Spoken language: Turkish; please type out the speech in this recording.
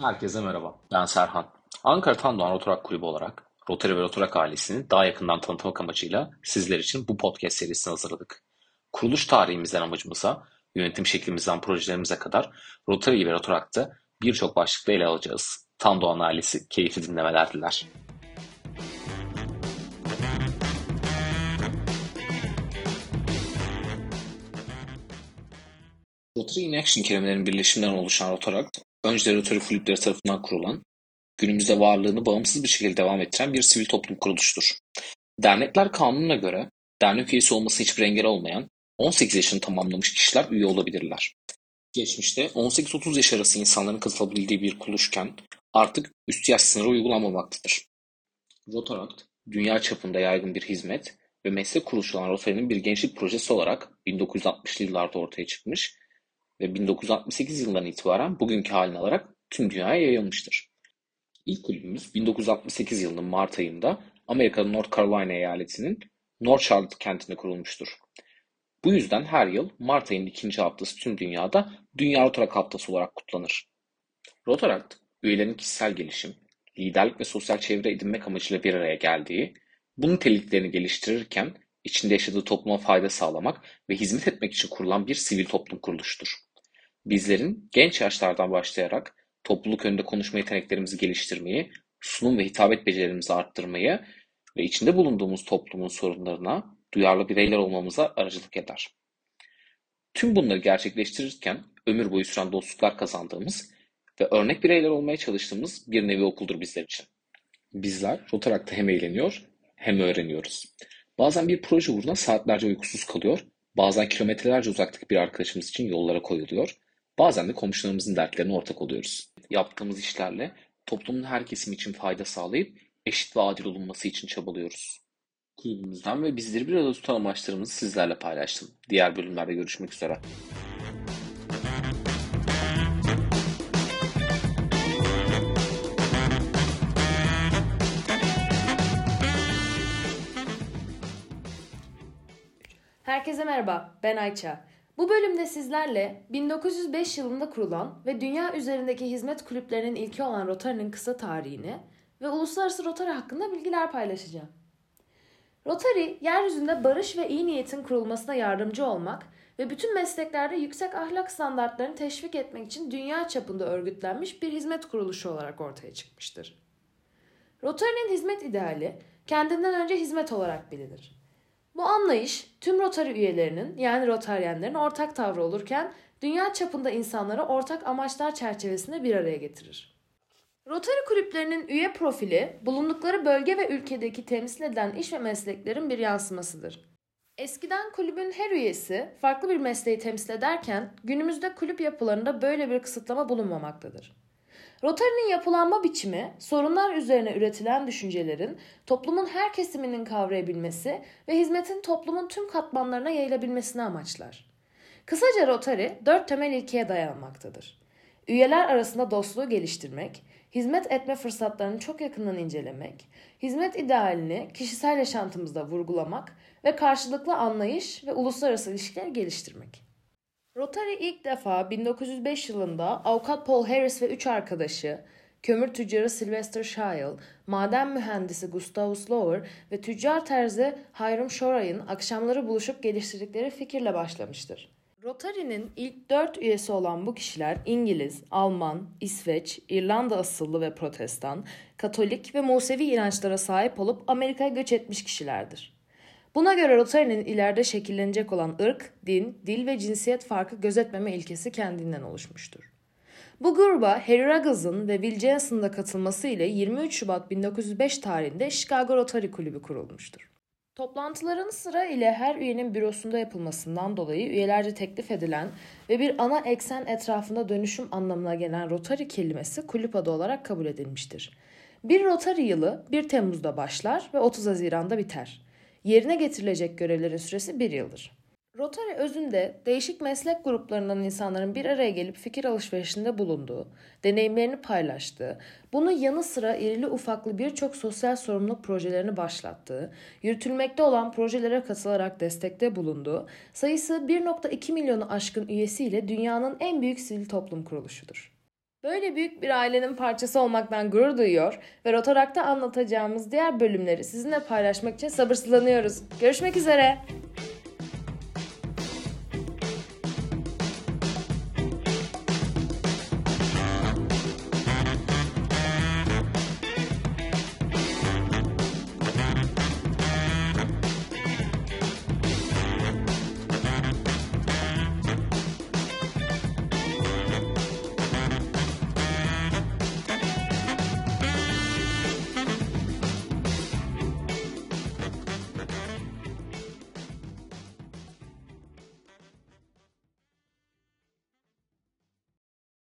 Herkese merhaba. Ben Serhan. Ankara Tandoğan Rotorak Kulübü olarak Rotary ve Rotorak ailesini daha yakından tanıtmak amacıyla sizler için bu podcast serisini hazırladık. Kuruluş tarihimizden amacımıza, yönetim şeklimizden projelerimize kadar Rotary ve Rotorak'ta birçok başlıkta ele alacağız. Tandoğan ailesi keyifli dinlemeler diler. Rotary in Action kelimelerinin birleşiminden oluşan Rotarak, önceleri Rotary kulüpleri tarafından kurulan, günümüzde varlığını bağımsız bir şekilde devam ettiren bir sivil toplum kuruluştur. Dernekler kanununa göre dernek üyesi olması hiçbir engel olmayan 18 yaşını tamamlamış kişiler üye olabilirler. Geçmişte 18-30 yaş arası insanların katılabildiği bir kuruluşken artık üst yaş sınırı uygulanmamaktadır. Rotaract, dünya çapında yaygın bir hizmet ve meslek kuruluşu olan Rotary'nin bir gençlik projesi olarak 1960'lı yıllarda ortaya çıkmış ve 1968 yılından itibaren bugünkü halini alarak tüm dünyaya yayılmıştır. İlk kulübümüz 1968 yılının Mart ayında Amerika'nın North Carolina eyaletinin North Charlotte kentinde kurulmuştur. Bu yüzden her yıl Mart ayının ikinci haftası tüm dünyada Dünya Rotaract Haftası olarak kutlanır. Rotaract, üyelerin kişisel gelişim, liderlik ve sosyal çevre edinmek amacıyla bir araya geldiği, bu niteliklerini geliştirirken içinde yaşadığı topluma fayda sağlamak ve hizmet etmek için kurulan bir sivil toplum kuruluştur. Bizlerin genç yaşlardan başlayarak topluluk önünde konuşma yeteneklerimizi geliştirmeyi, sunum ve hitabet becerilerimizi arttırmayı ve içinde bulunduğumuz toplumun sorunlarına duyarlı bireyler olmamıza aracılık eder. Tüm bunları gerçekleştirirken ömür boyu süren dostluklar kazandığımız ve örnek bireyler olmaya çalıştığımız bir nevi okuldur bizler için. Bizler Rotarak'ta hem eğleniyor hem öğreniyoruz. Bazen bir proje uğruna saatlerce uykusuz kalıyor, bazen kilometrelerce uzaktaki bir arkadaşımız için yollara koyuluyor, bazen de komşularımızın dertlerine ortak oluyoruz. Yaptığımız işlerle toplumun her kesimi için fayda sağlayıp eşit ve adil olunması için çabalıyoruz. Kulübümüzden ve bizleri bir arada tutan amaçlarımızı sizlerle paylaştım. Diğer bölümlerde görüşmek üzere. Herkese merhaba, ben Ayça. Bu bölümde sizlerle 1905 yılında kurulan ve dünya üzerindeki hizmet kulüplerinin ilki olan Rotary'nin kısa tarihini ve uluslararası Rotary hakkında bilgiler paylaşacağım. Rotary, yeryüzünde barış ve iyi niyetin kurulmasına yardımcı olmak ve bütün mesleklerde yüksek ahlak standartlarını teşvik etmek için dünya çapında örgütlenmiş bir hizmet kuruluşu olarak ortaya çıkmıştır. Rotary'nin hizmet ideali kendinden önce hizmet olarak bilinir. Bu anlayış tüm Rotary üyelerinin yani Rotaryenlerin ortak tavrı olurken dünya çapında insanları ortak amaçlar çerçevesinde bir araya getirir. Rotary kulüplerinin üye profili bulundukları bölge ve ülkedeki temsil edilen iş ve mesleklerin bir yansımasıdır. Eskiden kulübün her üyesi farklı bir mesleği temsil ederken günümüzde kulüp yapılarında böyle bir kısıtlama bulunmamaktadır. Rotary'nin yapılanma biçimi, sorunlar üzerine üretilen düşüncelerin toplumun her kesiminin kavrayabilmesi ve hizmetin toplumun tüm katmanlarına yayılabilmesini amaçlar. Kısaca Rotary dört temel ilkeye dayanmaktadır. Üyeler arasında dostluğu geliştirmek, hizmet etme fırsatlarını çok yakından incelemek, hizmet idealini kişisel yaşantımızda vurgulamak ve karşılıklı anlayış ve uluslararası ilişkiler geliştirmek. Rotary ilk defa 1905 yılında avukat Paul Harris ve üç arkadaşı, kömür tüccarı Sylvester Scheil, maden mühendisi Gustavus Lower ve tüccar terzi Hiram Shoray'ın akşamları buluşup geliştirdikleri fikirle başlamıştır. Rotary'nin ilk dört üyesi olan bu kişiler İngiliz, Alman, İsveç, İrlanda asıllı ve protestan, Katolik ve Musevi inançlara sahip olup Amerika'ya göç etmiş kişilerdir. Buna göre Rotary'nin ileride şekillenecek olan ırk, din, dil ve cinsiyet farkı gözetmeme ilkesi kendinden oluşmuştur. Bu gruba Harry Ruggles'ın ve Will Jensen'ın da katılması ile 23 Şubat 1905 tarihinde Chicago Rotary Kulübü kurulmuştur. Toplantıların sıra ile her üyenin bürosunda yapılmasından dolayı üyelerce teklif edilen ve bir ana eksen etrafında dönüşüm anlamına gelen Rotary kelimesi kulüp adı olarak kabul edilmiştir. Bir Rotary yılı 1 Temmuz'da başlar ve 30 Haziran'da biter yerine getirilecek görevlerin süresi bir yıldır. Rotary özünde değişik meslek gruplarından insanların bir araya gelip fikir alışverişinde bulunduğu, deneyimlerini paylaştığı, bunun yanı sıra irili ufaklı birçok sosyal sorumluluk projelerini başlattığı, yürütülmekte olan projelere katılarak destekte bulunduğu, sayısı 1.2 milyonu aşkın üyesiyle dünyanın en büyük sivil toplum kuruluşudur. Böyle büyük bir ailenin parçası olmaktan gurur duyuyor ve Rotarak'ta anlatacağımız diğer bölümleri sizinle paylaşmak için sabırsızlanıyoruz. Görüşmek üzere.